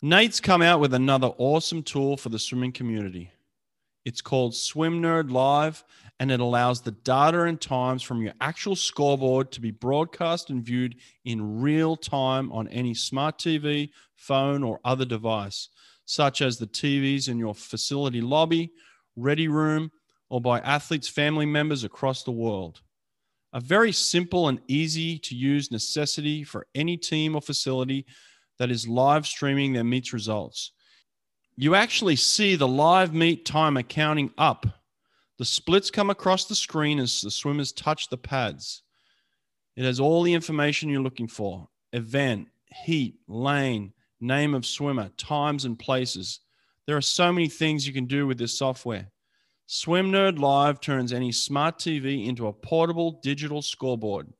Nate's come out with another awesome tool for the swimming community. It's called Swim Nerd Live, and it allows the data and times from your actual scoreboard to be broadcast and viewed in real time on any smart TV, phone, or other device, such as the TVs in your facility lobby, ready room, or by athletes' family members across the world. A very simple and easy to use necessity for any team or facility that is live streaming their meets results. You actually see the live meet timer counting up. The splits come across the screen as the swimmers touch the pads. It has all the information you're looking for event, heat, lane, name of swimmer, times, and places. There are so many things you can do with this software. Swim Nerd Live turns any smart TV into a portable digital scoreboard.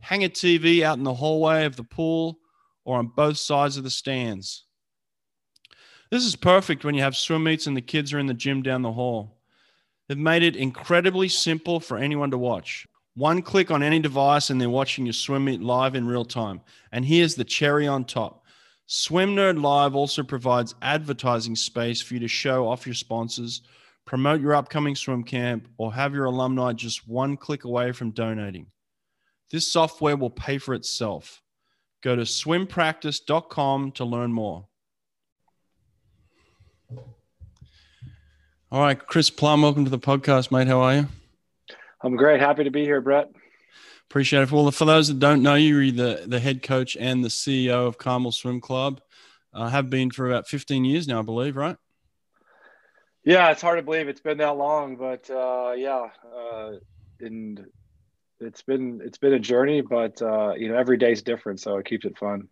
Hang a TV out in the hallway of the pool or on both sides of the stands. This is perfect when you have swim meets and the kids are in the gym down the hall. They've made it incredibly simple for anyone to watch. One click on any device and they're watching your swim meet live in real time. And here's the cherry on top. Swim Nerd Live also provides advertising space for you to show off your sponsors, promote your upcoming swim camp, or have your alumni just one click away from donating. This software will pay for itself. Go to swimpractice.com to learn more. All right, Chris Plumb, welcome to the podcast, mate. How are you? I'm great. Happy to be here, Brett. Appreciate it. Well, for those that don't know you, you're the, the head coach and the CEO of Carmel Swim Club. Uh, have been for about 15 years now, I believe, right? Yeah, it's hard to believe it's been that long, but uh, yeah, uh, and it's been it's been a journey, but uh, you know every day is different, so it keeps it fun.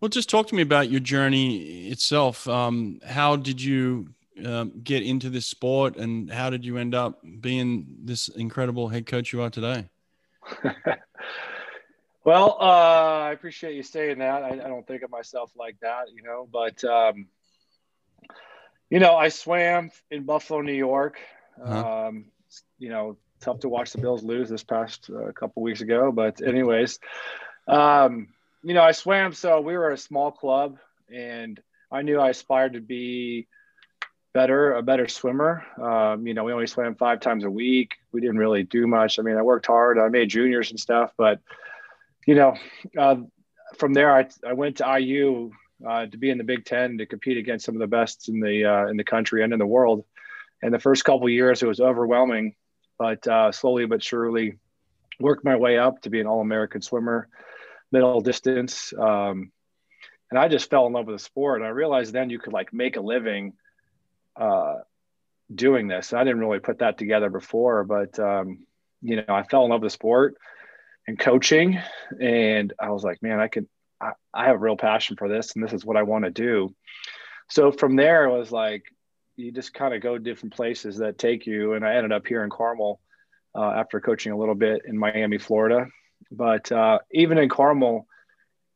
Well, just talk to me about your journey itself. Um, how did you um, get into this sport, and how did you end up being this incredible head coach you are today? well, uh, I appreciate you saying that. I, I, don't think of myself like that, you know, but um, you know, I swam in Buffalo, New York. Uh-huh. Um, you know, tough to watch the Bills lose this past uh, couple weeks ago. But anyways, um, you know, I swam. So we were a small club, and I knew I aspired to be better, a better swimmer. Um, you know, we only swam five times a week. We didn't really do much. I mean, I worked hard. I made juniors and stuff, but you know, uh, from there, I, I went to IU uh, to be in the Big Ten to compete against some of the best in the uh, in the country and in the world. And the first couple years, it was overwhelming but uh, slowly but surely worked my way up to be an all-American swimmer, middle distance. Um, and I just fell in love with the sport. And I realized then you could like make a living uh, doing this. I didn't really put that together before, but um, you know, I fell in love with the sport and coaching, and I was like, man, I can. I, I have a real passion for this, and this is what I want to do. So from there, it was like, you just kind of go different places that take you. And I ended up here in Carmel uh, after coaching a little bit in Miami, Florida. But uh, even in Carmel,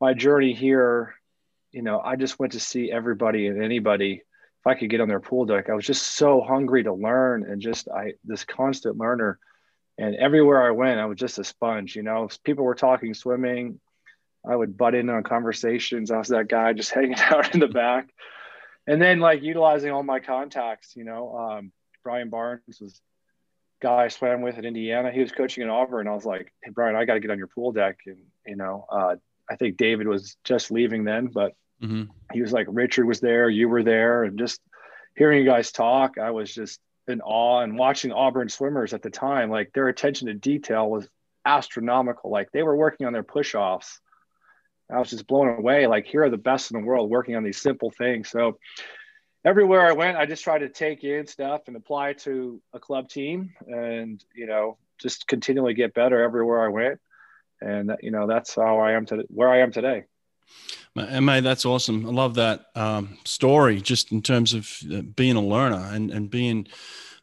my journey here, you know, I just went to see everybody and anybody. If I could get on their pool deck, I was just so hungry to learn and just I this constant learner. And everywhere I went, I was just a sponge. You know, if people were talking swimming, I would butt in on conversations. I was that guy just hanging out in the back and then like utilizing all my contacts, you know, um, Brian Barnes was guy I swam with at Indiana. He was coaching in Auburn. I was like, Hey Brian, I got to get on your pool deck. And, you know, uh, I think David was just leaving then, but mm-hmm. he was like, Richard was there, you were there. And just hearing you guys talk, I was just in awe and watching Auburn swimmers at the time, like their attention to detail was astronomical. Like they were working on their push offs I was just blown away. Like, here are the best in the world working on these simple things. So, everywhere I went, I just tried to take in stuff and apply to a club team, and you know, just continually get better everywhere I went. And you know, that's how I am to where I am today. Ma, that's awesome. I love that um, story, just in terms of uh, being a learner and and being.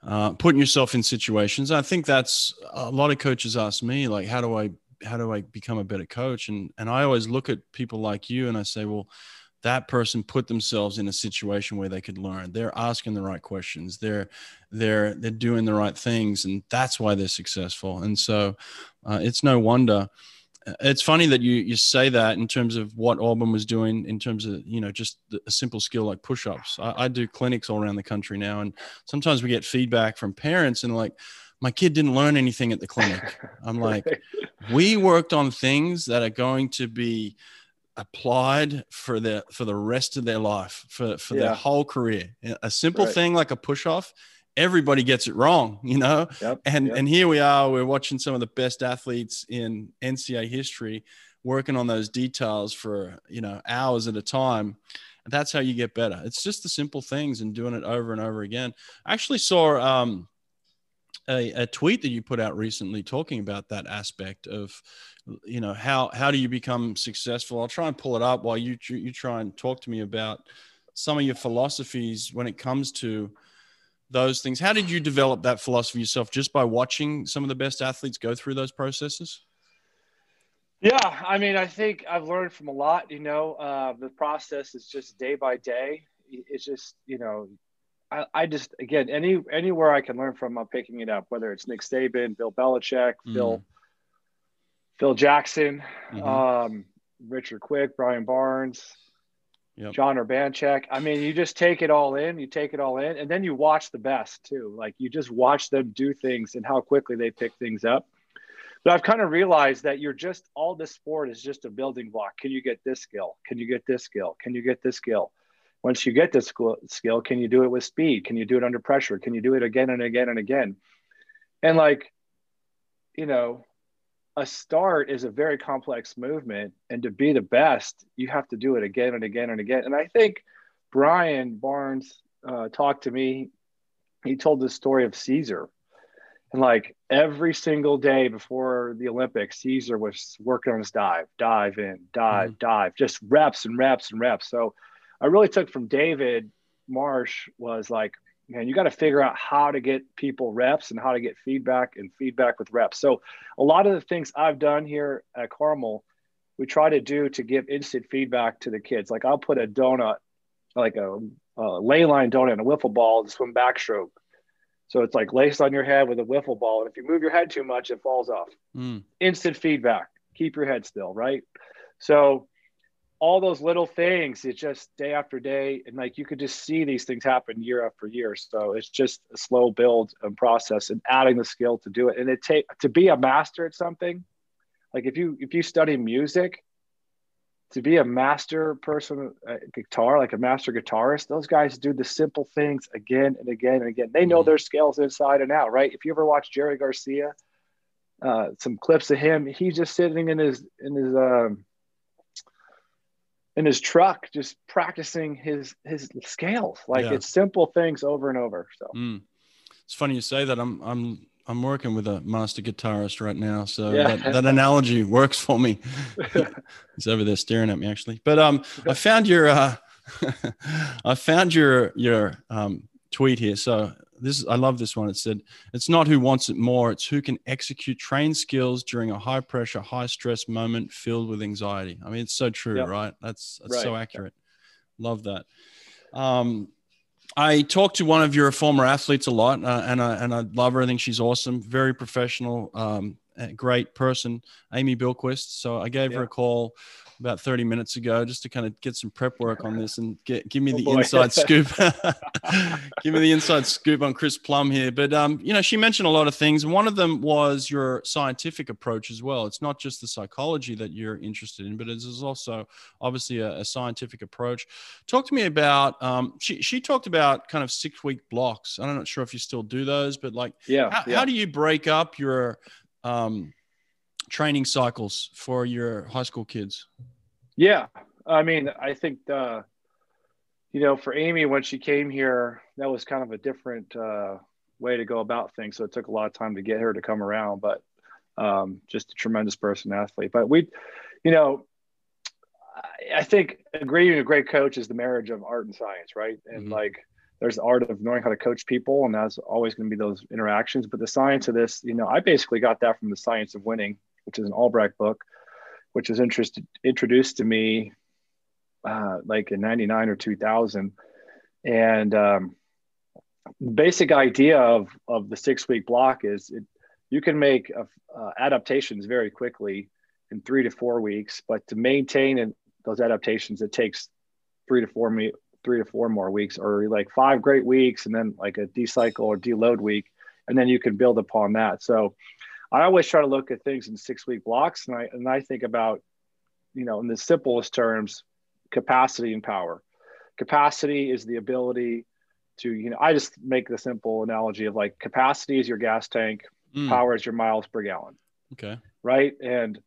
Uh, putting yourself in situations. I think that's a lot of coaches ask me, like, how do I how do I become a better coach? And and I always look at people like you and I say, well, that person put themselves in a situation where they could learn. They're asking the right questions. They're they're they're doing the right things, and that's why they're successful. And so, uh, it's no wonder. it's funny that you you say that in terms of what Auburn was doing in terms of you know just a simple skill like push-ups. I, I, do clinics all around the country now, and sometimes we get feedback from parents and like, my kid didn't learn anything at the clinic. I'm like, we worked on things that are going to be applied for the for the rest of their life for for yeah. their whole career. A simple right. thing like a push-off everybody gets it wrong, you know? Yep, and yep. and here we are, we're watching some of the best athletes in NCAA history working on those details for, you know, hours at a time. And that's how you get better. It's just the simple things and doing it over and over again. I actually saw um, a, a tweet that you put out recently talking about that aspect of, you know, how how do you become successful? I'll try and pull it up while you you try and talk to me about some of your philosophies when it comes to those things. How did you develop that philosophy yourself? Just by watching some of the best athletes go through those processes? Yeah, I mean, I think I've learned from a lot. You know, uh, the process is just day by day. It's just, you know, I, I, just again any anywhere I can learn from, I'm picking it up. Whether it's Nick Saban, Bill Belichick, mm. Phil, Phil Jackson, mm-hmm. um, Richard Quick, Brian Barnes, yep. Jon Urbanchek. I mean, you just take it all in, you take it all in, and then you watch the best too. Like you just watch them do things and how quickly they pick things up. But I've kind of realized that you're just all this sport is just a building block. Can you get this skill? Can you get this skill? Can you get this skill? Once you get this skill, can you do it with speed? Can you do it under pressure? Can you do it again and again and again? And like, you know, a start is a very complex movement and to be the best you have to do it again and again and again and i think brian barnes uh, talked to me he told the story of caesar and like every single day before the olympics caesar was working on his dive dive in dive mm-hmm. dive just reps and reps and reps so i really took from david marsh was like man, you got to figure out how to get people reps and how to get feedback and feedback with reps. So a lot of the things I've done here at Carmel, we try to do to give instant feedback to the kids. Like I'll put a donut, like a, a ley line donut and a wiffle ball to swim backstroke. So it's like laced on your head with a wiffle ball. And if you move your head too much, it falls off. Mm. Instant feedback. Keep your head still, right? So all those little things it's just day after day and like you could just see these things happen year after year. So it's just a slow build and process and adding the skill to do it. And it take to be a master at something like if you if you study music to be a master person at guitar like a master guitarist those guys do the simple things again and again and again. They know mm-hmm. their scales inside and out right? If you ever watch jerry garcia uh, some clips of him he's just sitting in his in his um, in his truck just practicing his his scales like yeah. it's simple things over and over so mm. it's funny you say that i'm i'm i'm working with a master guitarist right now so yeah. that, that analogy works for me he's over there staring at me actually but um i found your uh i found your your um tweet here so this I love this one. It said, "It's not who wants it more; it's who can execute trained skills during a high pressure, high stress moment filled with anxiety." I mean, it's so true, yep. right? That's that's right. so accurate. Love that. Um, I talked to one of your former athletes a lot, uh, and I and I love her. I think she's awesome, very professional, um, great person, Amy Bilquist. So I gave her a call about 30 minutes ago just to kind of get some prep work on this and get give me oh the boy. inside scoop. give me the inside scoop on Chris Plumb here. But um, you know, she mentioned a lot of things. One of them was your scientific approach as well. It's not just the psychology that you're interested in, but it is also obviously a, a scientific approach. Talk to me about um, she she talked about kind of six week blocks. I'm not sure if you still do those, but like yeah, how, yeah. how do you break up your um, training cycles for your high school kids? Yeah, I mean, I think uh, you know, for Amy when she came here, that was kind of a different uh, way to go about things. So it took a lot of time to get her to come around, but um, just a tremendous person athlete. But we, you know, I, I think agreeing a great coach is the marriage of art and science, right? And mm-hmm. like there's the art of knowing how to coach people, and that's always going to be those interactions. But the science of this, you know, I basically got that from the science of winning which is an Olbrecht book, which was interested, introduced to me uh, like in 99 or 2000. And um, basic idea of, of the six week block is it, you can make uh, adaptations very quickly in three to four weeks, but to maintain those adaptations, it takes three to four me three to four more weeks, or like five great weeks, and then like a decycle or deload week, and then you can build upon that. So, I always try to look at things in six week blocks, and I and I think about, you know, in the simplest terms, capacity and power. Capacity is the ability to, you know, I just make the simple analogy of like capacity is your gas tank, mm. power is your miles per gallon. Okay. Right. And,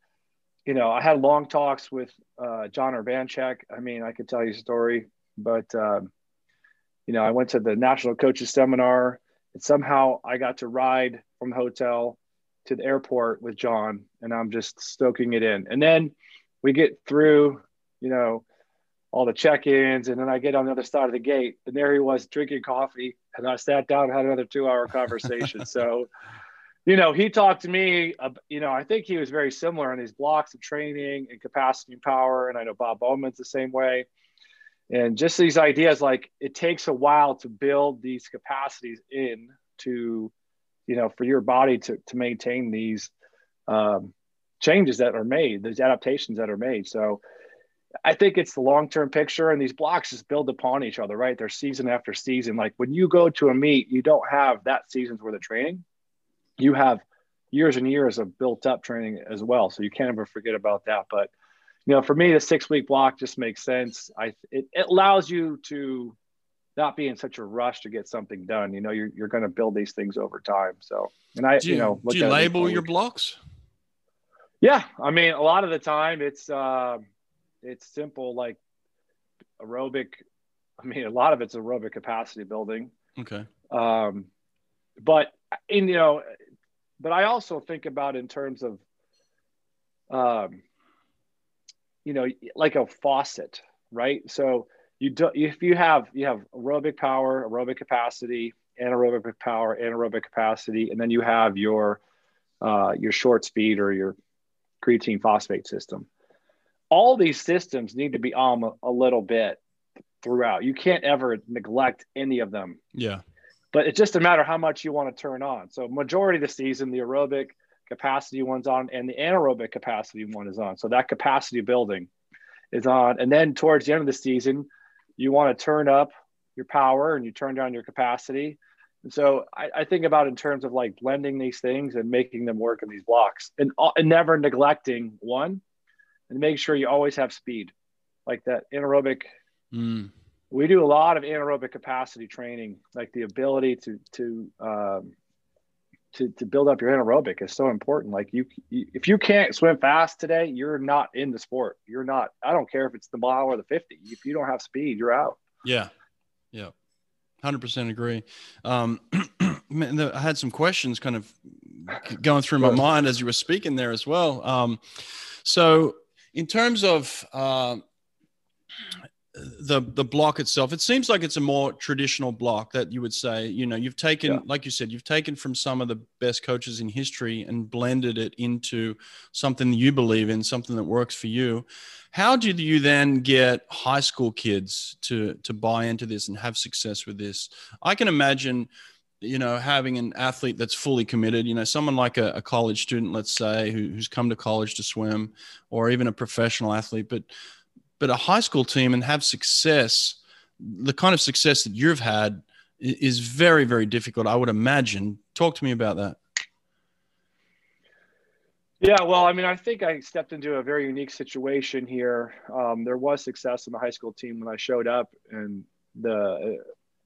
you know, I had long talks with uh, Jon Urbanchek. I mean, I could tell you a story, but, um, you know, I went to the National Coaches Seminar and somehow I got to ride from the hotel to the airport with Jon and I'm just stoking it in. And then we get through, you know, all the check-ins and then I get on the other side of the gate and there he was drinking coffee and I sat down and had another two hour conversation. so, you know, he talked to me, uh, you know, I think he was very similar in these blocks of training and capacity and power. And I know Bob Bowman's the same way. And just these ideas, like it takes a while to build these capacities in to, you know, for your body to, to maintain these um, changes that are made, these adaptations that are made. So, I think it's the long term picture, and these blocks just build upon each other, right? They're season after season. Like when you go to a meet, you don't have that season's worth of training. You have years and years of built up training as well. So you can't ever forget about that. But you know, for me, the six week block just makes sense. I it, it allows you to not be in such a rush to get something done. You know, you're you're going to build these things over time. So, and I, you, you know, do you label your blocks? Yeah, I mean, a lot of the time it's. Uh, it's simple like aerobic. I mean, a lot of it's aerobic capacity building. Okay. Um, but in you know, but I also think about in terms of, um, you know, like a faucet, right? So you don't if you have you have aerobic power, aerobic capacity, anaerobic power, anaerobic capacity, and then you have your uh, your short speed or your creatine phosphate system all these systems need to be on a, a little bit throughout. You can't ever neglect any of them. Yeah. But it's just a matter how much you want to turn on. So majority of the season, the aerobic capacity one's on and the anaerobic capacity one is on. So that capacity building is on. And then towards the end of the season, you want to turn up your power and you turn down your capacity. And so I, I think about in terms of like blending these things and making them work in these blocks and, and never neglecting one and make sure you always have speed, like that anaerobic. Mm. We do a lot of anaerobic capacity training, like the ability to to um, to, to build up your anaerobic is so important. Like you, if you can't swim fast today, you're not in the sport. You're not. I don't care if it's the mile or the fifty. If you don't have speed, you're out. Yeah, yeah, hundred percent agree. Um, I had some questions kind of going through my mind as you were speaking there as well. Um, so in terms of uh, the the block itself, it seems like it's a more traditional block that you would say. You know, you've taken, yeah. like you said, you've taken from some of the best coaches in history and blended it into something you believe in, something that works for you. How did you then get high school kids to to buy into this and have success with this? I can imagine you know, having an athlete that's fully committed, you know, someone like a, a college student, let's say, who, who's come to college to swim, or even a professional athlete, but but a high school team and have success, the kind of success that you've had is very, very difficult, I would imagine. Talk to me about that. Yeah, well, I mean, I think I stepped into a very unique situation here. Um, there was success in the high school team when I showed up, and the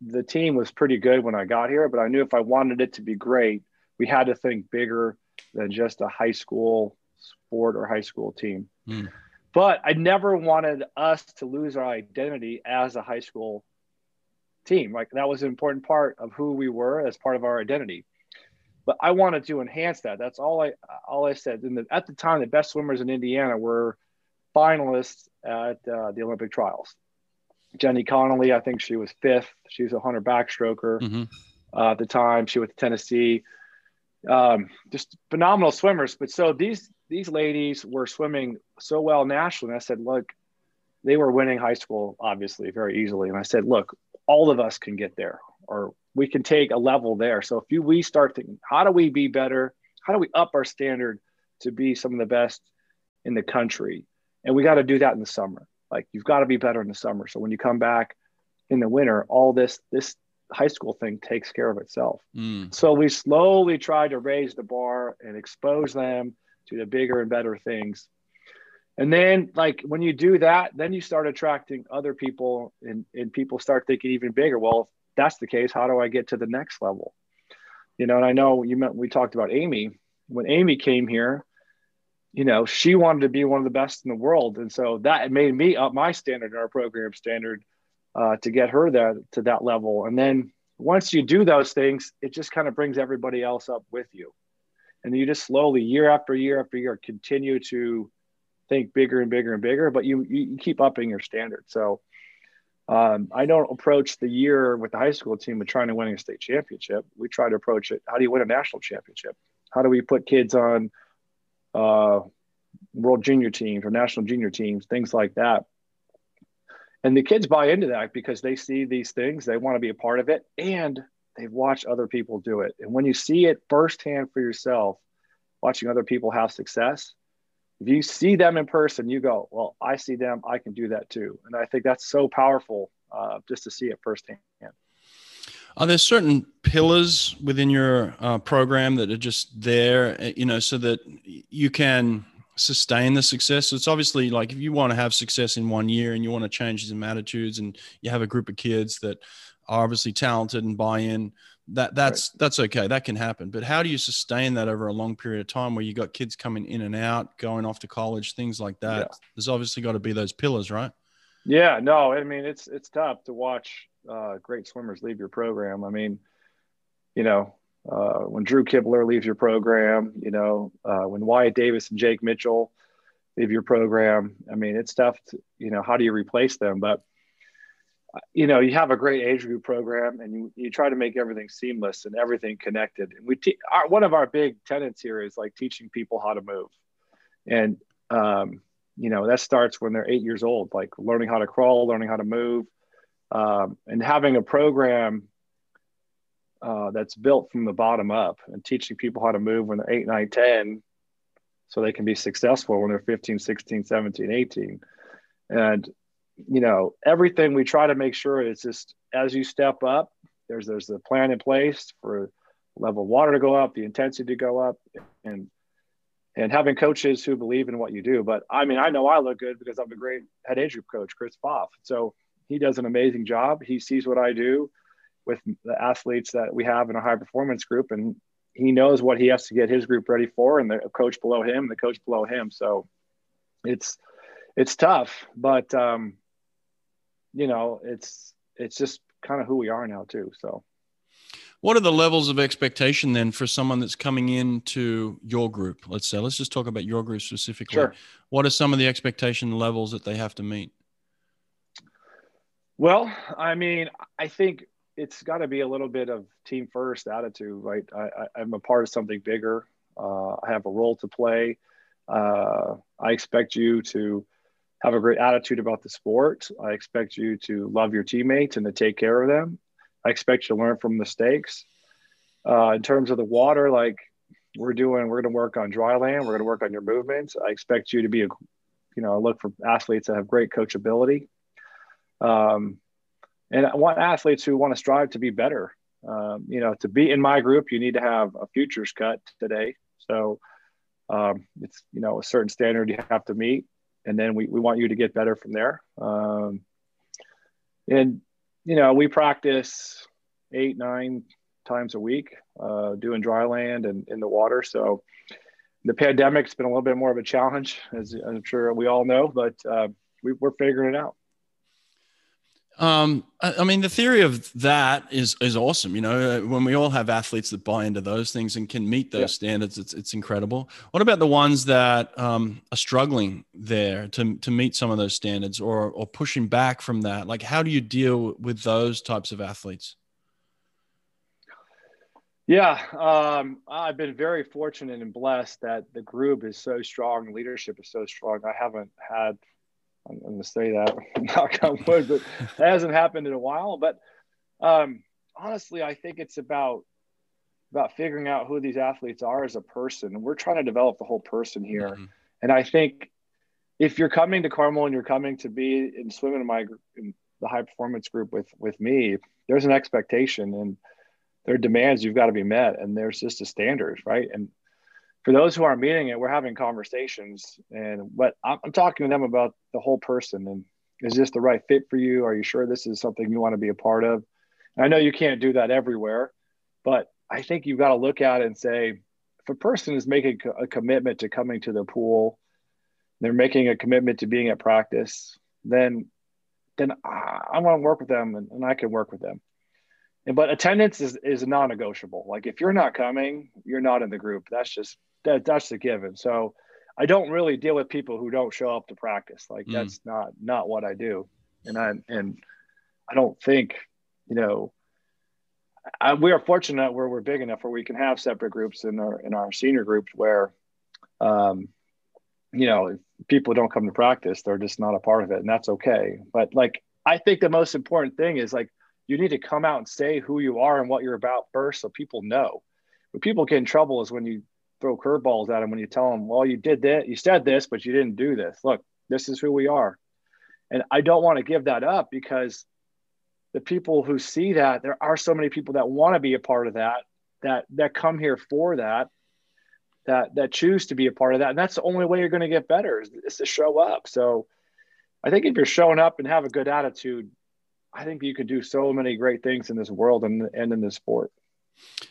the team was pretty good when I got here, but I knew if I wanted it to be great, we had to think bigger than just a high school sport or high school team. Mm. But I never wanted us to lose our identity as a high school team. Like that was an important part of who we were as part of our identity. But I wanted to enhance that. That's all I all I said. And at the time, the best swimmers in Indiana were finalists at uh, the Olympic trials. Jenny Connolly, I think she was fifth. She was a hunter backstroker mm-hmm. uh, at the time. She went to Tennessee. Um, just phenomenal swimmers. But so these these ladies were swimming so well nationally. And I said, look, they were winning high school obviously very easily. And I said, look, all of us can get there, or we can take a level there. So if you, we start thinking, how do we be better? How do we up our standard to be some of the best in the country. And we got to do that in the summer. Like you've got to be better in the summer. So when you come back in the winter, all this this high school thing takes care of itself. Mm. So we slowly try to raise the bar and expose them to the bigger and better things. And then like when you do that, then you start attracting other people and, and people start thinking even bigger. Well, if that's the case, how do I get to the next level? You know, and I know you meant we talked about Amy. When Amy came here, you know, she wanted to be one of the best in the world. And so that made me up my standard, in our program standard, uh, to get her there to that level. And then once you do those things, it just kind of brings everybody else up with you. And you just slowly, year after year after year, continue to think bigger and bigger and bigger, but you, you keep upping your standard. So um, I don't approach the year with the high school team with trying to win a state championship. We try to approach it. How do you win a national championship? How do we put kids on uh, world junior teams or national junior teams, things like that. And the kids buy into that because they see these things, they want to be a part of it, and they've watched other people do it. And when you see it firsthand for yourself, watching other people have success, if you see them in person, you go, Well, I see them, I can do that too. And I think that's so powerful uh, just to see it firsthand. Are there certain pillars within your uh, program that are just there, uh, you know, so that you can sustain the success? So it's obviously like if you want to have success in one year and you want to change some attitudes and you have a group of kids that are obviously talented and buy in, that that's right. that's okay. That can happen. But how do you sustain that over a long period of time where you got kids coming in and out, going off to college, things like that? Yeah. There's obviously got to be those pillars, right? Yeah, no, I mean it's it's tough to watch uh, great swimmers leave your program. I mean, you know, uh, when Drew Kibler leaves your program, you know, uh, when Wyatt Davis and Jake Mitchell leave your program, I mean, it's tough. To, you know, how do you replace them? But you know, you have a great age group program, and you, you try to make everything seamless and everything connected. And we te- our, one of our big tenets here is like teaching people how to move, and um, you know that starts when they're eight years old, like learning how to crawl, learning how to move um, and having a program uh, that's built from the bottom up and teaching people how to move when they're 8 9 10 so they can be successful when they're 15 16 17 18 and you know everything we try to make sure it's just as you step up there's there's a plan in place for level of water to go up the intensity to go up and and having coaches who believe in what you do but i mean i know i look good because i'm a great head age group coach chris Poff. so he does an amazing job. He sees what I do with the athletes that we have in a high performance group, and he knows what he has to get his group ready for, and the coach below him, the coach below him. So it's it's tough, but um, you know, it's it's just kind of who we are now too. So. What are the levels of expectation then for someone that's coming into your group? Let's say, let's just talk about your group specifically. Sure. What are some of the expectation levels that they have to meet? Well, I mean, I think it's got to be a little bit of team first attitude, right? I, am a part of something bigger. Uh, I have a role to play. Uh, I expect you to have a great attitude about the sport. I expect you to love your teammates and to take care of them. I expect you to learn from mistakes. Uh, in terms of the water, like we're doing, we're going to work on dry land. We're going to work on your movements. I expect you to be a, you know, look for athletes that have great coachability. Um, and I want athletes who want to strive to be better. Um, you know, to be in my group, you need to have a futures cut today. So um, it's you know a certain standard you have to meet, and then we, we want you to get better from there. Um, and you know, we practice eight nine times a week, uh, doing dry land and in the water. So the pandemic's been a little bit more of a challenge, as I'm sure we all know, but uh, we, we're figuring it out. Um, I, I, mean, the theory of that is is awesome. You know, uh, when we all have athletes that buy into those things and can meet those yeah. standards, it's it's incredible. What about the ones that um, are struggling there to to meet some of those standards or or pushing back from that? Like, how do you deal with those types of athletes? Yeah, um, I've been very fortunate and blessed that the group is so strong, leadership is so strong. I haven't had I'm, I'm going to say that, knock on wood, but that hasn't happened in a while. But um, honestly, I think it's about about figuring out who these athletes are as a person. We're trying to develop the whole person here, mm-hmm. and I think if you're coming to Carmel and you're coming to be in swimming in my in the high performance group with with me, there's an expectation and there are demands you've got to be met, and there's just a standard, right? And for those who aren't meeting it, we're having conversations, and what I'm, I'm talking to them about the whole person and is this the right fit for you? Are you sure this is something you want to be a part of? And I know you can't do that everywhere, but I think you've got to look at it and say, if a person is making a commitment to coming to the pool, they're making a commitment to being at practice, then then I, want to work with them and, and I can work with them. And but attendance is is non-negotiable. Like if you're not coming, you're not in the group. That's just that that's the given. So I don't really deal with people who don't show up to practice. Like mm. that's not not what I do. And I and I don't think, you know, I, we are fortunate where we're big enough where we can have separate groups in our in our senior groups where um you know, if people don't come to practice, they're just not a part of it and that's okay. But like I think the most important thing is like you need to come out and say who you are and what you're about first so people know. But people get in trouble is when you throw curveballs at them when you tell them, well, you did that, you said this, but you didn't do this. Look, this is who we are. And I don't want to give that up because the people who see that, there are so many people that want to be a part of that, that that come here for that, that that choose to be a part of that. And that's the only way you're going to get better is, is to show up. So I think if you're showing up and have a good attitude, I think you could do so many great things in this world and, and in this sport.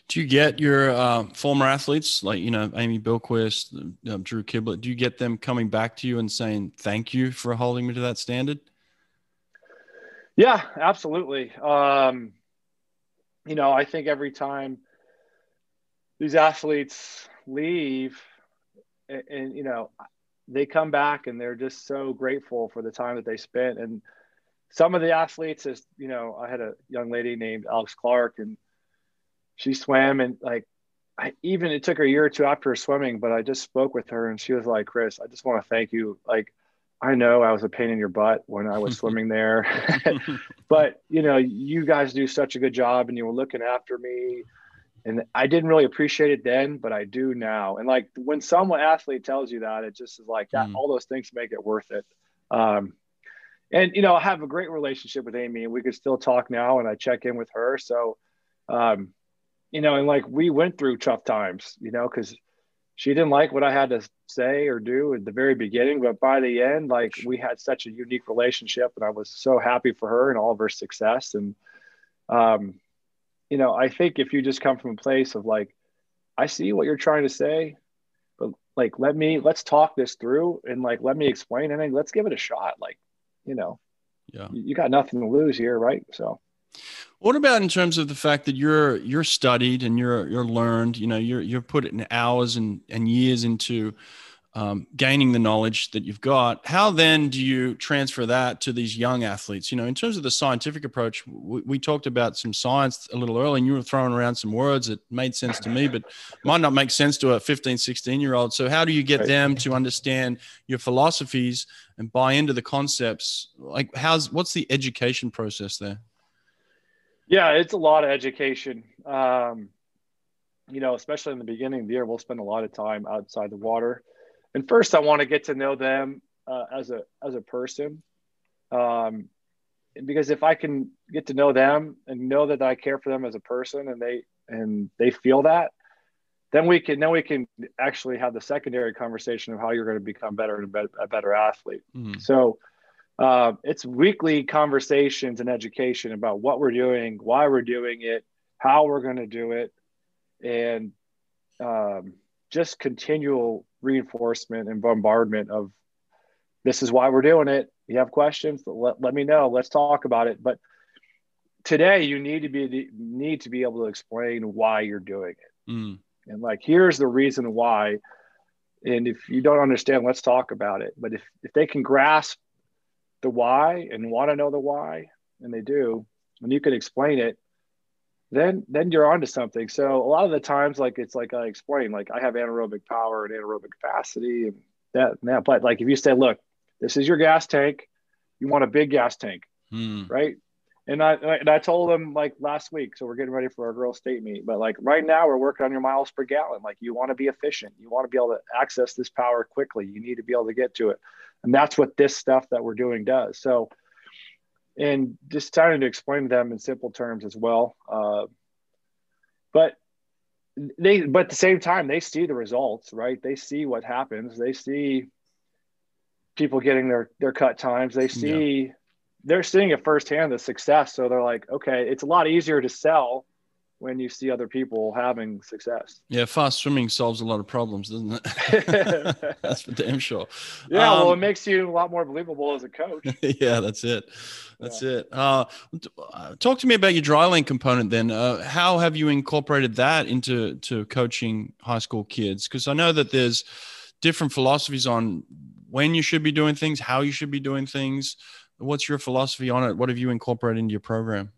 Do you get your uh, former athletes like you know Amy Bilquist, uh, Drew Kibler? Do you get them coming back to you and saying thank you for holding me to that standard? Yeah, absolutely. Um, you know, I think every time these athletes leave, and, and you know, they come back and they're just so grateful for the time that they spent. And some of the athletes, is you know, I had a young lady named Alex Clark, and she swam and like I even it took her a year or two after swimming, but I just spoke with her and she was like, Chris, I just want to thank you. Like I know I was a pain in your butt when I was swimming there, but you know, you guys do such a good job and you were looking after me. And I didn't really appreciate it then, but I do now. And like when someone athlete tells you that, it just is like that, mm. all those things make it worth it. Um, and you know, I have a great relationship with Amy and we could still talk now and I check in with her. So um, you know, and like we went through tough times, you know, because she didn't like what I had to say or do at the very beginning, but by the end, like we had such a unique relationship, and I was so happy for her and all of her success. And, um, you know, I think if you just come from a place of like, I see what you're trying to say, but like, let me let's talk this through and like let me explain, and then let's give it a shot. Like, you know, yeah, you, you got nothing to lose here, right? So. What about in terms of the fact that you're you're studied and you're you're learned, you know, you're you're putting hours and, and years into um, gaining the knowledge that you've got. How then do you transfer that to these young athletes? You know, in terms of the scientific approach, we, we talked about some science a little early and you were throwing around some words that made sense to me, but might not make sense to a 15, 16 year old. So how do you get them to understand your philosophies and buy into the concepts? Like how's, what's the education process there? Yeah, it's a lot of education. Um, you know, especially in the beginning of the year, we'll spend a lot of time outside the water. And first, I want to get to know them uh, as a as a person, um, because if I can get to know them and know that I care for them as a person, and they and they feel that, then we can then we can actually have the secondary conversation of how you're going to become better and a better athlete. Mm-hmm. So uh, it's weekly conversations and education about what we're doing, why we're doing it, how we're going to do it, and um, just continual reinforcement and bombardment of this is why we're doing it. You have questions? Let, let me know. Let's talk about it. But today, you need to be need to be able to explain why you're doing it, mm. and like here's the reason why. And if you don't understand, let's talk about it. But if if they can grasp the why and want to know the why, and they do, and you can explain it, then then you're onto something. So a lot of the times, like it's like I explained, like I have anaerobic power and anaerobic capacity and that and that. But like if you say, look, this is your gas tank, you want a big gas tank, hmm. right? And I and I told them like last week, so we're getting ready for our girl state meet. But like right now, we're working on your miles per gallon. Like you want to be efficient, you want to be able to access this power quickly. You need to be able to get to it. And that's what this stuff that we're doing does. So, and just trying to explain to them in simple terms as well. Uh, but they, but at the same time, they see the results, right? They see what happens. They see people getting their their cut times. They see yeah. they're seeing it firsthand the success. So they're like, okay, it's a lot easier to sell when you see other people having success. Yeah, fast swimming solves a lot of problems, doesn't it? that's for damn sure. Yeah, um, well, it makes you a lot more believable as a coach. yeah, that's it. That's yeah. it. Uh, talk to me about your dryland component then. Uh, how have you incorporated that into to coaching high school kids? Because I know that there's different philosophies on when you should be doing things, how you should be doing things. What's your philosophy on it? What have you incorporated into your program?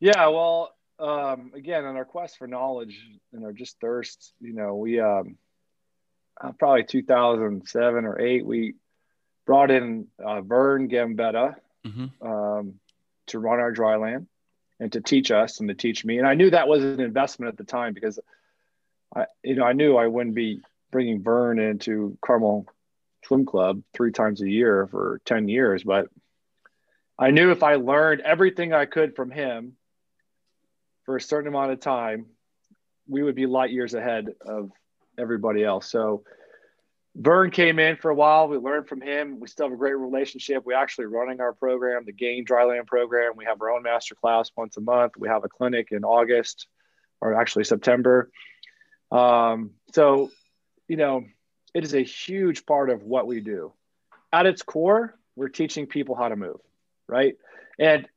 Yeah, well, um, again, on our quest for knowledge and our just thirst, you know, we um, uh, probably 2007 or eight, we brought in uh, Vern Gambetta mm-hmm. um, to run our dry land and to teach us and to teach me. And I knew that was an investment at the time because I, you know, I knew I wouldn't be bringing Vern into Carmel Swim Club three times a year for 10 years, but I knew if I learned everything I could from him for a certain amount of time, we would be light years ahead of everybody else. So Vern came in for a while. We learned from him. We still have a great relationship. We're actually running our program, the Gain Dryland program. We have our own master class once a month. We have a clinic in August, or actually September. Um, so, you know, it is a huge part of what we do. At its core, we're teaching people how to move, right? And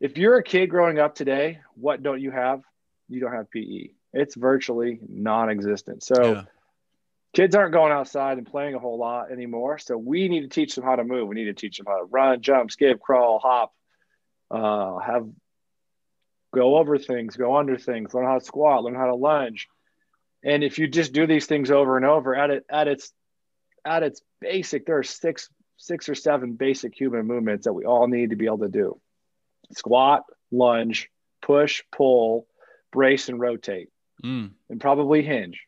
if you're a kid growing up today, what don't you have? You don't have PE. It's virtually non-existent. So yeah. kids aren't going outside and playing a whole lot anymore. So we need to teach them how to move. We need to teach them how to run, jump, skip, crawl, hop, uh, have go over things, go under things, learn how to squat, learn how to lunge. And if you just do these things over and over at it at its at its basic, there are six six or seven basic human movements that we all need to be able to do squat, lunge, push, pull, brace, and rotate, mm. and probably hinge.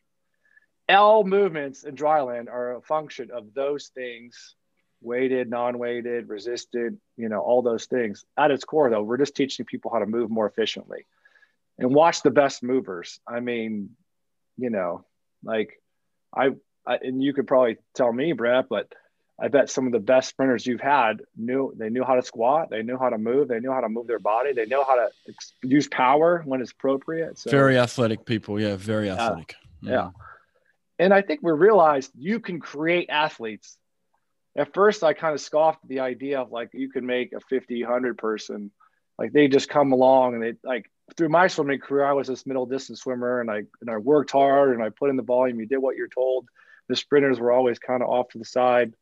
L movements in dryland are a function of those things weighted, non-weighted, resisted, you know, all those things. At its core, though, we're just teaching people how to move more efficiently. And watch the best movers. I mean, you know, like I, I and you could probably tell me, Brett, but I bet some of the best sprinters you've had knew they knew how to squat, they knew how to move, they knew how to move their body, they know how to ex- use power when it's appropriate. So, very athletic people, yeah, very athletic. Uh, yeah. And I think we realized you can create athletes. At first, I kind of scoffed at the idea of like you can make a 50, 100 person, like they just come along and they like through my swimming career, I was this middle distance swimmer and I and I worked hard and I put in the volume. You did what you're told. The sprinters were always kind of off to the side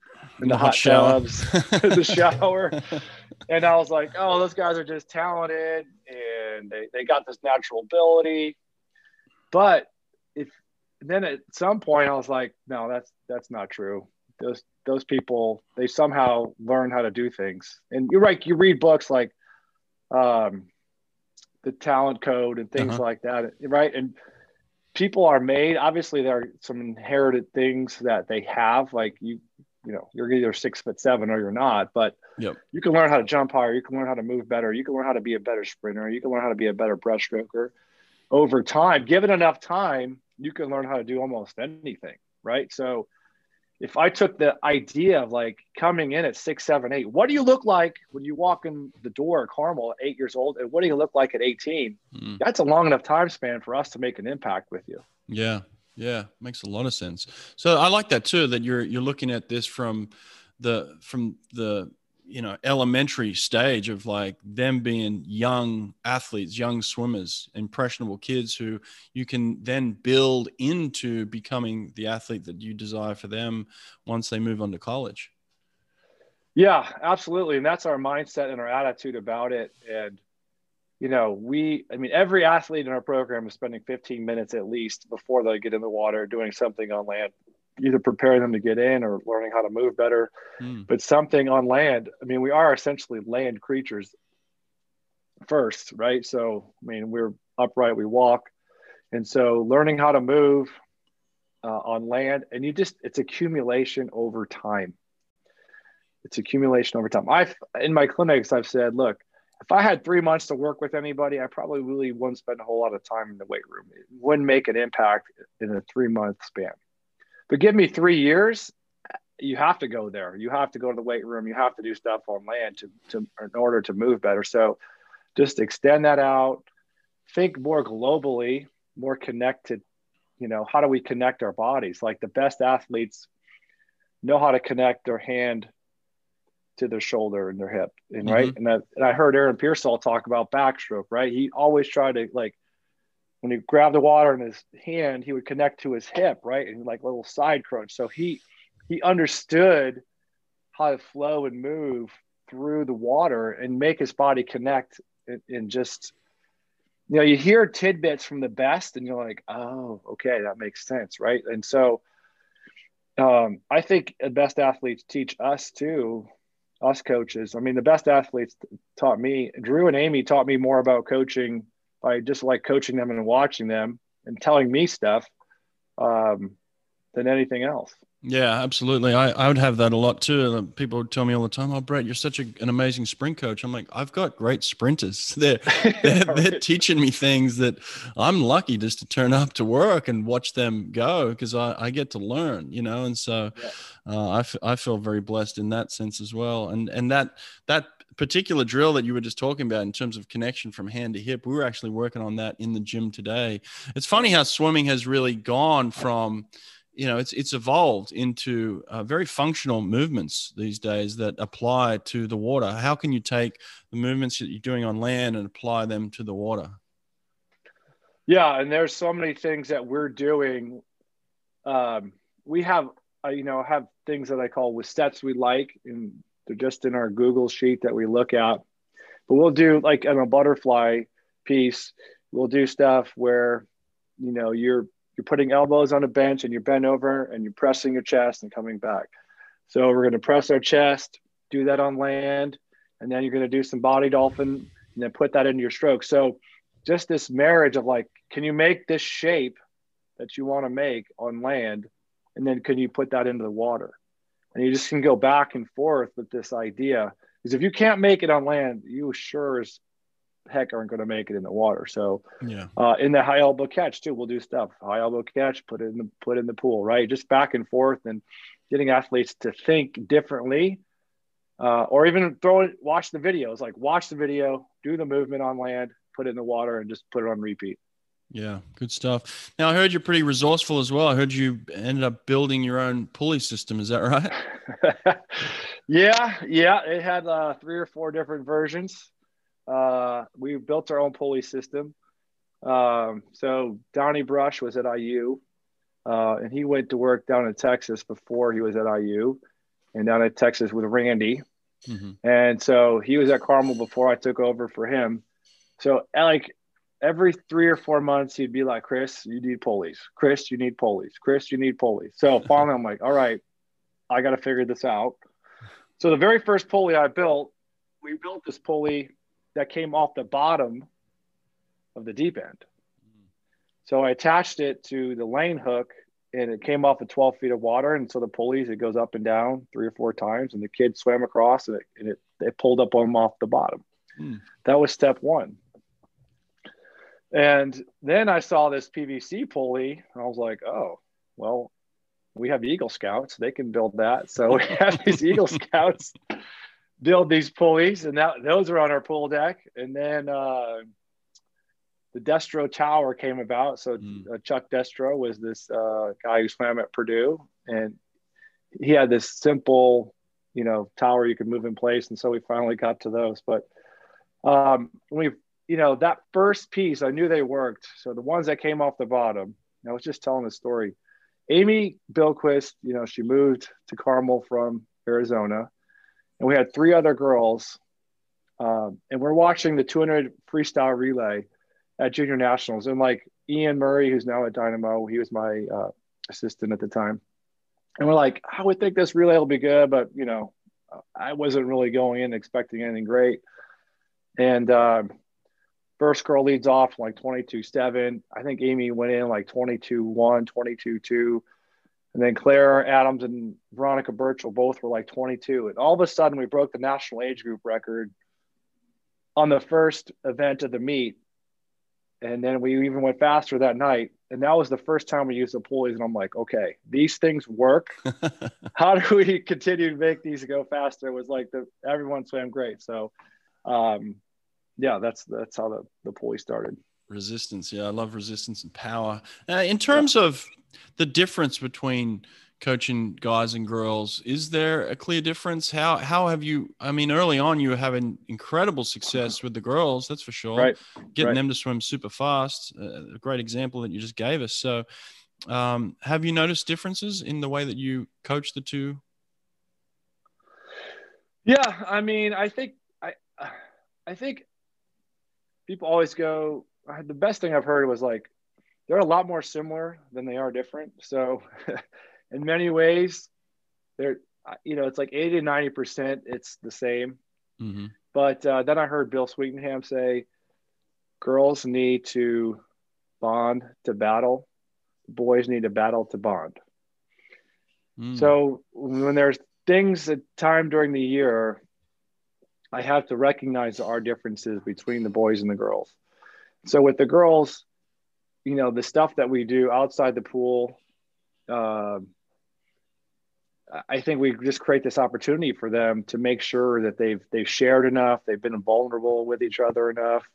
in the, the hot, hot tubs, the shower. And I was like, oh, those guys are just talented and they, they got this natural ability. But if then at some point I was like, no, that's that's not true. Those those people they somehow learn how to do things. And you're right, you read books like um the talent code and things uh-huh. like that, right? And people are made obviously there are some inherited things that they have like you you know you're either six foot seven or you're not but yep. you can learn how to jump higher you can learn how to move better you can learn how to be a better sprinter you can learn how to be a better breaststroker. Over time given enough time you can learn how to do almost anything right? So if i took the idea of like coming in at six seven eight what do you look like when you walk in the door at carmel at eight years old and what do you look like at 18 mm. that's a long enough time span for us to make an impact with you. Yeah yeah, makes a lot of sense. So I like that too. That you're you're looking at this from the from the you know elementary stage of like them being young athletes, young swimmers, impressionable kids who you can then build into becoming the athlete that you desire for them once they move on to college. Yeah, absolutely, and that's our mindset and our attitude about it. And you know, we, I mean, every athlete in our program is spending 15 minutes at least before they get in the water doing something on land, either preparing them to get in or learning how to move better. Mm. But something on land, I mean, we are essentially land creatures first, right? So, I mean, we're upright, we walk. And so learning how to move uh, on land, and you just, it's accumulation over time. It's accumulation over time. I've in my clinics, I've said, look, if I had three months to work with anybody, I probably really wouldn't spend a whole lot of time in the weight room. It wouldn't make an impact in a three month span. But give me three years, you have to go there. You have to go to the weight room. You have to do stuff on land to, to in order to move better. So just extend that out. Think more globally, more connected. You know, how do we connect our bodies? Like the best athletes know how to connect their hand to their shoulder and their hip. And mm-hmm. right. And, that, and I heard Aaron Peirsol talk about backstroke, right? He always tried to like when he grabbed the water in his hand, he would connect to his hip, right? And like a little side crunch. So he he understood how to flow and move through the water and make his body connect and, and just you know you hear tidbits from the best and you're like oh okay that makes sense right and so um, i think the best athletes teach us too us coaches. I mean the best athletes taught me drew and amy taught me more about coaching by just like coaching them and watching them and telling me stuff um, than anything else yeah, absolutely. I, I would have that a lot too. People would tell me all the time, "Oh, Brett, you're such a, an amazing sprint coach." I'm like, I've got great sprinters. They're they're, they're teaching me things that I'm lucky just to turn up to work and watch them go because I, I get to learn, you know. And so, yeah. uh, I, f- I feel very blessed in that sense as well. And and that that particular drill that you were just talking about in terms of connection from hand to hip, we were actually working on that in the gym today. It's funny how swimming has really gone from you know it's it's evolved into uh, very functional movements these days that apply to the water. How can you take the movements that you're doing on land and apply them to the water? Yeah and there's so many things that we're doing. Um, we have uh, you know have things that i call with sets we like and they're just in our google sheet that we look at. But we'll do like on a butterfly piece we'll do stuff where you know you're you're putting elbows on a bench and you're bent over and you're pressing your chest and coming back. So we're going to press our chest, do that on land, and then you're going to do some body dolphin and then put that into your stroke. So just this marriage of like, can you make this shape that you want to make on land? And then can you put that into the water? And you just can go back and forth with this idea. Because if you can't make it on land, you sure as heck aren't going to make it in the water. So yeah, uh, in the high elbow catch too, we'll do stuff. High elbow catch, put it in the put in the pool, right? Just back and forth and getting athletes to think differently, uh, or even throw it, watch the videos. Like watch the video, do the movement on land, put it in the water, and just put it on repeat. Yeah, good stuff. Now I heard you're pretty resourceful as well. I heard you ended up building your own pulley system. Is that right? yeah, yeah. It had uh, three or four different versions. Uh, we built our own pulley system. Um, so Donnie Brush was at IU, uh, and he went to work down in Texas before he was at IU, and down in Texas with Randy. Mm-hmm. And so he was at Carmel before I took over for him. So like every three or four months, he'd be like, "Chris, you need pulleys. Chris, you need pulleys. Chris, you need pulleys." So finally, I'm like, "All right, I got to figure this out." So the very first pulley I built, we built this pulley that came off the bottom of the deep end. So I attached it to the lane hook and it came off of 12 feet of water. And so the pulleys, it goes up and down three or four times. And the kid swam across and it, and it, it pulled up on them off the bottom. Mm. That was step one. And then I saw this PVC pulley and I was like, oh, well, we have Eagle Scouts. They can build that. So we have these Eagle Scouts build these pulleys, and that those are on our pool deck. And then uh, the Destro Tower came about. So mm. uh, Chuck Destro was this uh, guy who swam at Purdue, and he had this simple, you know, tower you could move in place. And so we finally got to those. But um, we, you know, that first piece, I knew they worked. So the ones that came off the bottom, I was just telling the story. Amy Bilquist, you know, she moved to Carmel from Arizona and we had three other girls. Um, and we're watching the 200 freestyle relay at junior nationals. And like Ian Murray, who's now at Dynamo, he was my uh, assistant at the time. And we're like, I would think this relay will be good, but you know, I wasn't really going in expecting anything great. And uh, first girl leads off like 22 7. I think Amy went in like 22 1, 22 2. And then Claire Adams and Veronica Burchill both were like 22. And all of a sudden, we broke the national age group record on the first event of the meet. And then we even went faster that night. And that was the first time we used the pulleys. And I'm like, okay, these things work. How do we continue to make these go faster? It was like the everyone swam great. So, um, yeah, that's that's how the, the pulley started. Resistance, yeah, I love resistance and power. Uh, in terms yeah. of the difference between coaching guys and girls is there a clear difference how how have you i mean early on you were having incredible success with the girls that's for sure right getting right. them to swim super fast uh, a great example that you just gave us so um, have you noticed differences in the way that you coach the two yeah i mean i think i i think people always go the best thing i've heard was like they're a lot more similar than they are different so in many ways, they're you know it's like 80 to 90 percent it's the same. Mm-hmm. But uh, then I heard Bill Sweetenham say, girls need to bond to battle, boys need to battle to bond. Mm. So when there's things at time during the year, I have to recognize our differences between the boys and the girls. So with the girls, you know, the stuff that we do outside the pool, uh, I think we just create this opportunity for them to make sure that they've they've shared enough, they've been vulnerable with each other enough,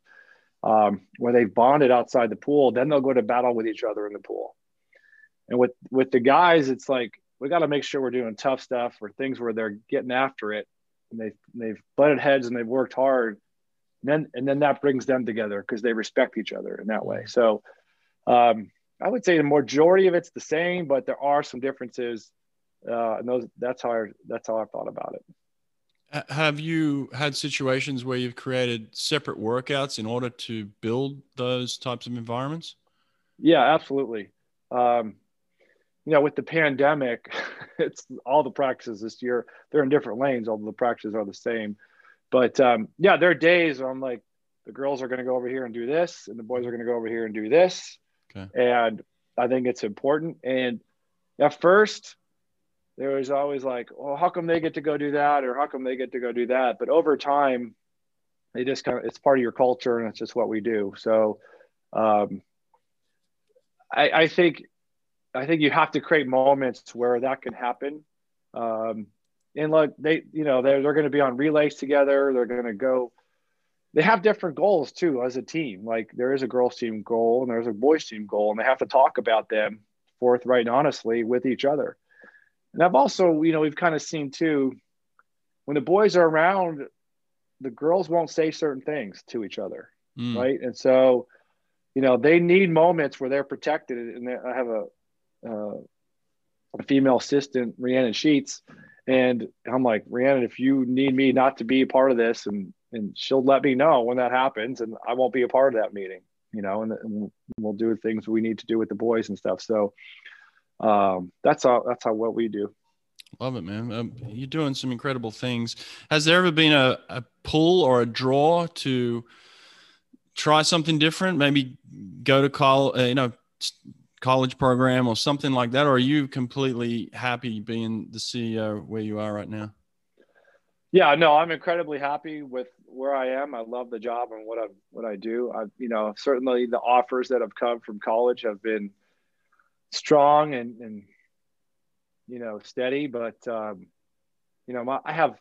um, where they've bonded outside the pool. Then they'll go to battle with each other in the pool. And with with the guys, it's like we got to make sure we're doing tough stuff or things where they're getting after it, and they they've butted heads and they've worked hard. And then and then that brings them together because they respect each other in that way. So um, I would say the majority of it's the same, but there are some differences uh, and those that's how I, that's how I thought about it. Have you had situations where you've created separate workouts in order to build those types of environments? Yeah, absolutely. Um, you know, with the pandemic, it's all the practices this year. They're in different lanes, although the practices are the same. But um, yeah, there are days where I'm like, the girls are going to go over here and do this, and the boys are going to go over here and do this. Okay. And I think it's important. And at first, there was always like, well, how come they get to go do that, or how come they get to go do that? But over time, they just kind of it's part of your culture, and it's just what we do. So, um, I, I think I think you have to create moments where that can happen. Um, and look, they you know they're they're going to be on relays together. They're going to go. They have different goals too as a team. Like there is a girls team goal and there's a boys team goal, and they have to talk about them forthright and honestly with each other. And I've also, you know, we've kind of seen too, when the boys are around, the girls won't say certain things to each other, mm. right? And so, you know, they need moments where they're protected. And I have a, uh, a female assistant, Rhiannon Sheets, and I'm like, Rhiannon, if you need me not to be a part of this, and and she'll let me know when that happens, and I won't be a part of that meeting, you know, and, and we'll do things we need to do with the boys and stuff. So, um, that's all. that's how what we do. Love it, man. Um, you're doing some incredible things. Has there ever been a, a pull or a draw to try something different? Maybe go to college, uh, you know, college program or something like that, or are you completely happy being the CEO where you are right now? Yeah, no, I'm incredibly happy with where I am. I love the job and what I what I do. I, you know, certainly the offers that have come from college have been strong and, and you know steady. But um, you know, my, I have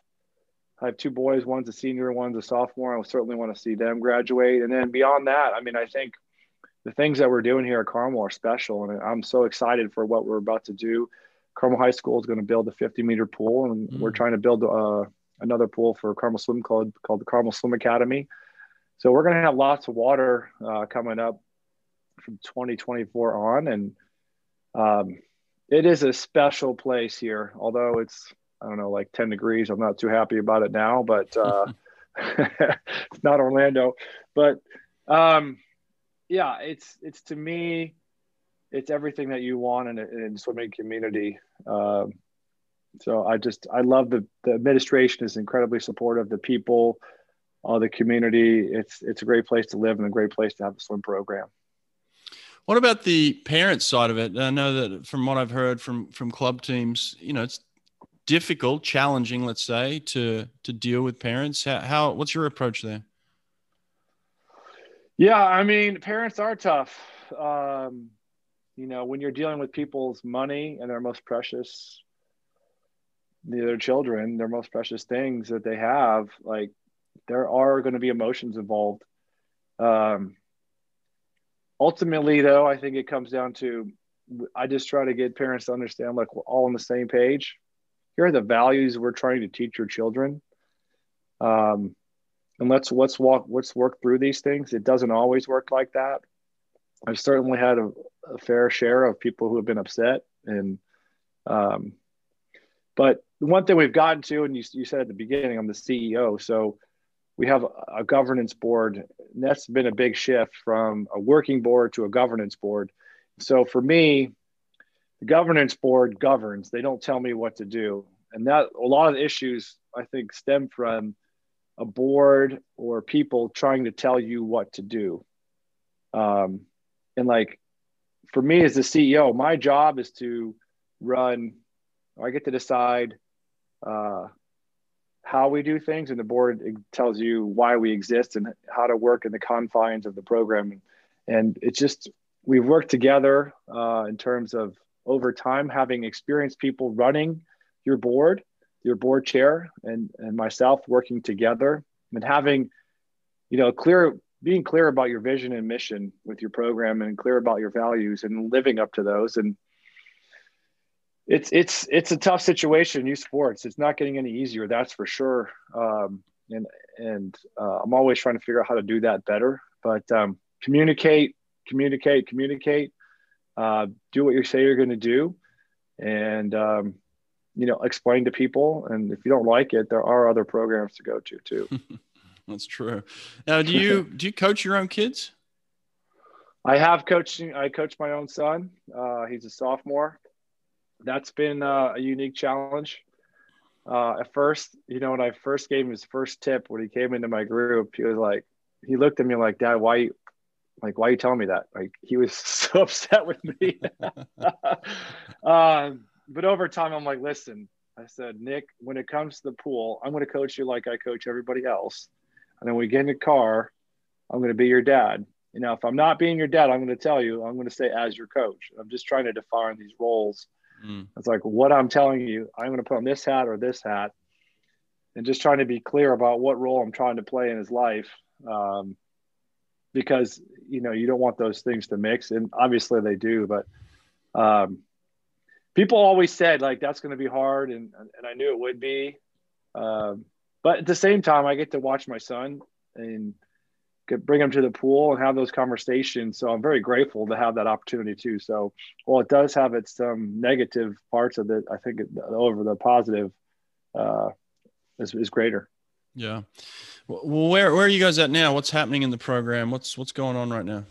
I have two boys. One's a senior, one's a sophomore. I certainly want to see them graduate. And then beyond that, I mean, I think the things that we're doing here at Carmel are special, and I'm so excited for what we're about to do. Carmel High School is going to build a 50 meter pool, and mm. we're trying to build uh, another pool for Carmel Swim Club called the Carmel Swim Academy. So we're going to have lots of water uh, coming up from 2024 on, and um, it is a special place here, although it's I don't know like 10 degrees. I'm not too happy about it now, but uh, it's not Orlando. But um, yeah, it's it's to me, it's everything that you want in a, in swimming community. Um, so I just I love the the administration is incredibly supportive. The people, all the community. It's it's a great place to live and a great place to have a swim program. What about the parent side of it? I know that from what I've heard from from club teams, you know, it's difficult, challenging, let's say, to to deal with parents. How, how what's your approach there? Yeah, I mean, parents are tough. Um, you know, when you're dealing with people's money and their most precious, their children, their most precious things that they have, like there are going to be emotions involved. Um, ultimately, though, I think it comes down to I just try to get parents to understand like we're all on the same page. Here are the values we're trying to teach your children. Um, and let's let's walk let's work through these things. It doesn't always work like that. I've certainly had a, a fair share of people who have been upset, and um, but one thing we've gotten to, and you, you said at the beginning, I'm the CEO, so we have a governance board. And that's been a big shift from a working board to a governance board. So for me, the governance board governs. They don't tell me what to do, and that a lot of issues I think stem from a board or people trying to tell you what to do. Um, and like for me as the CEO, my job is to run. I get to decide uh, how we do things, and the board tells you why we exist and how to work in the confines of the program. And it's just we've worked together uh, in terms of over time having experienced people running your board your board chair and, and myself working together and having, you know, clear, being clear about your vision and mission with your program and clear about your values and living up to those. And it's, it's, it's a tough situation, youth sports. It's not getting any easier. That's for sure. Um, and, and uh, I'm always trying to figure out how to do that better, but um, communicate, communicate, communicate, uh, do what you say you're going to do. And, um, you know explain to people and if you don't like it there are other programs to go to too. That's true. Now do you do you coach your own kids? I have coaching i coach my own son. Uh, he's a sophomore. That's been uh, a unique challenge. Uh, at first you know when i first gave him his first tip when he came into my group he was like he looked at me like dad why you, like why are you telling me that? Like he was so upset with me. Um, but over time, I'm like, listen, I said, Nick, when it comes to the pool, I'm going to coach you like I coach everybody else. And then we get in the car, I'm going to be your dad. You know, if I'm not being your dad, I'm going to tell you, I'm going to say as your coach. I'm just trying to define these roles. Mm. It's like what I'm telling you, I'm going to put on this hat or this hat, and just trying to be clear about what role I'm trying to play in his life. Um, because you know you don't want those things to mix, and obviously they do. But um, people always said like that's going to be hard, and and I knew it would be. Um, but at the same time, I get to watch my son and bring him to the pool and have those conversations. So I'm very grateful to have that opportunity too. So while it does have its um, negative parts of it, I think it, over the positive uh, is, is greater. Yeah. Well, where where are you guys at now? What's happening in the program? What's what's going on right now?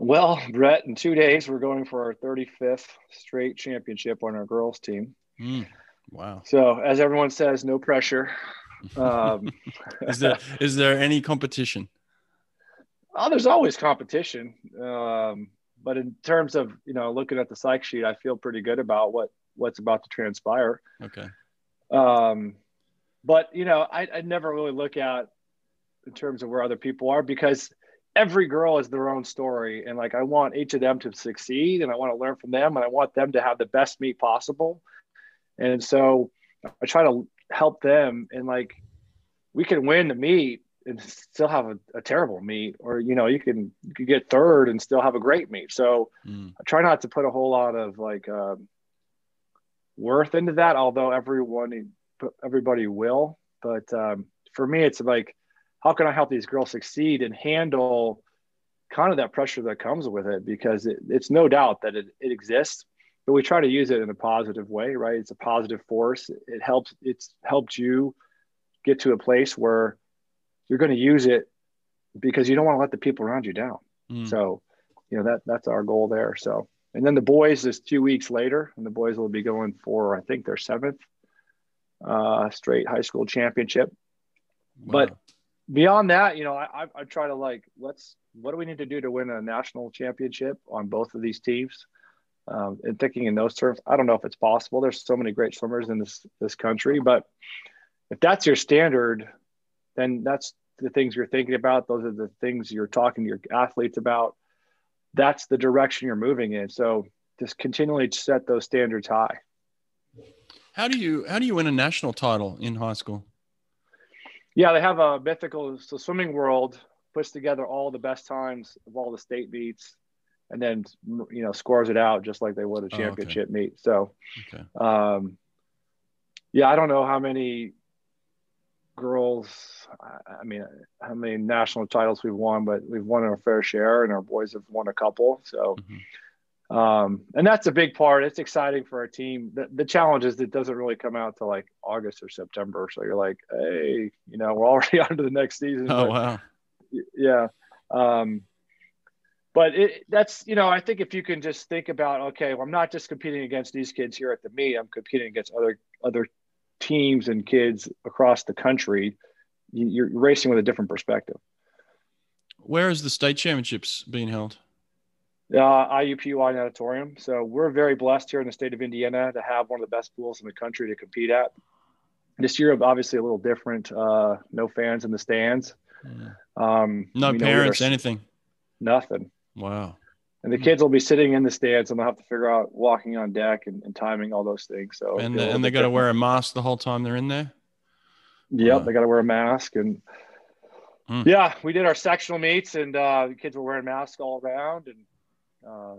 Well, Brett, in two days, we're going for our 35th straight championship on our girls' team. Mm, wow. So, as everyone says, no pressure. Um, is, there, is there any competition? Oh, there's always competition. Um, but in terms of, you know, looking at the psych sheet, I feel pretty good about what, what's about to transpire. Okay. Um, but, you know, I, I never really look at in terms of where other people are because – every girl has their own story and like i want each of them to succeed and i want to learn from them and i want them to have the best meet possible. And so i try to help them and like we can win the meet and still have a, a terrible meet or you know you can you can get third and still have a great meet so mm. i try not to put a whole lot of like um, worth into that although everyone everybody will. But um, for me it's like how can I help these girls succeed and handle kind of that pressure that comes with it? Because it, it's no doubt that it, it exists, but we try to use it in a positive way, right? It's a positive force. It helps, it's helped you get to a place where you're going to use it because you don't want to let the people around you down. Mm. So, you know, that that's our goal there. So, and then the boys is two weeks later, and the boys will be going for, I think, their seventh uh, straight high school championship. Wow. But beyond that, you know, I, I, try to like let's what do we need to do to win a national championship on both of these teams? Um, and thinking in those terms, I don't know if it's possible. There's so many great swimmers in this this country, but if that's your standard, then that's the things you're thinking about. Those are the things you're talking to your athletes about. That's the direction you're moving in. So just continually set those standards high. How do you how do you win a national title in high school? Yeah, they have a mythical so swimming world puts together all the best times of all the state meets and then you know scores it out just like they would a championship oh, okay. meet. So, okay. um, yeah, I don't know how many girls. I mean, how many national titles we've won, but we've won our fair share, and our boys have won a couple. So. Mm-hmm. Um, and that's a big part. It's exciting for our team. The, the challenge is it doesn't really come out to like August or September. So you're like, hey, you know, we're already on to the next season. Oh, but, wow. Yeah. Um, but it, that's you know I think if you can just think about okay, well, I'm not just competing against these kids here at the meet. I'm competing against other other teams and kids across the country. You're racing with a different perspective. Where is the state championships being held? Uh, IUPUI Natatorium. So we're very blessed here in the state of Indiana to have one of the best pools in the country to compete at. This year, obviously, a little different. Uh, no fans in the stands. Um, no parents, anything. Nothing. Wow. And the kids will be sitting in the stands and they'll have to figure out walking on deck and, and timing all those things. So and the, and they got to wear a mask the whole time they're in there. Yep, they got to wear a mask and mm. yeah, we did our sectional meets and uh, the kids were wearing masks all around and uh,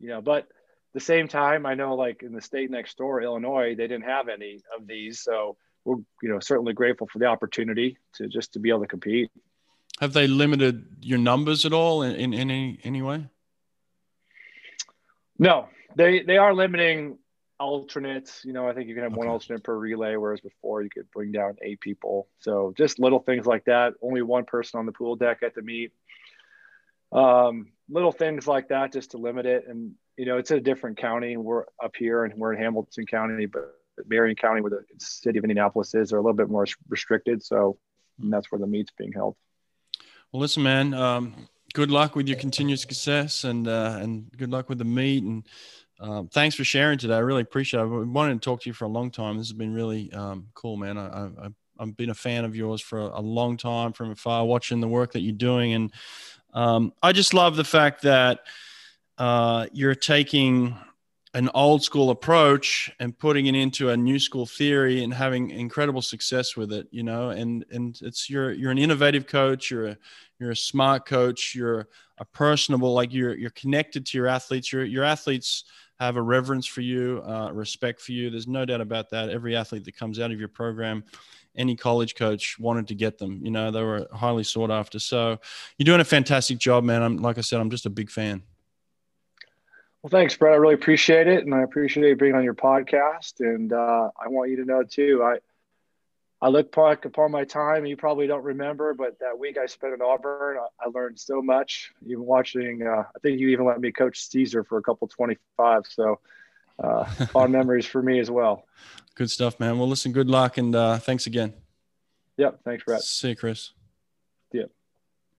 you know, but at the same time, I know like in the state next door, Illinois, they didn't have any of these, so we're you know certainly grateful for the opportunity to just to be able to compete. Have they limited your numbers at all in, in, in any any way? No, they they are limiting alternates. You know, I think you can have okay. one alternate per relay, whereas before you could bring down eight people. So just little things like that. Only one person on the pool deck at the meet. Um, little things like that, just to limit it. And you know, it's a different county. We're up here, and we're in Hamilton County, but Marion County, where the city of Indianapolis is, are a little bit more restricted. So that's where the meet's being held. Well, listen, man. Um, good luck with your continued success, and uh, and good luck with the meet. And um, thanks for sharing today. I really appreciate it. I've wanted to talk to you for a long time. This has been really um, cool, man. I, I, I've been a fan of yours for a, long time from afar, watching the work that you're doing, and um, I just love the fact that uh, you're taking an old school approach and putting it into a new school theory and having incredible success with it you know? And and it's you're you're an innovative coach you're a you're a smart coach you're a personable like you're you're connected to your athletes your your athletes have a reverence for you uh, respect for you. There's no doubt about that. Every athlete that comes out of your program any college coach wanted to get them you know they were highly sought after so you're doing a fantastic job man i'm like i said i'm just a big fan well, thanks, Brett. I really appreciate it, and I appreciate you being on your podcast. And uh, I want you to know too, I I look back upon my time. You probably don't remember, but that week I spent in Auburn, I, I learned so much. Even watching, uh, I think you even let me coach Cesar for a couple twenty five. So, uh, fond memories for me as well. Good stuff, man. Well, listen, good luck, and uh, thanks again. Yep. Thanks, Brett. See you, Chris. Yep.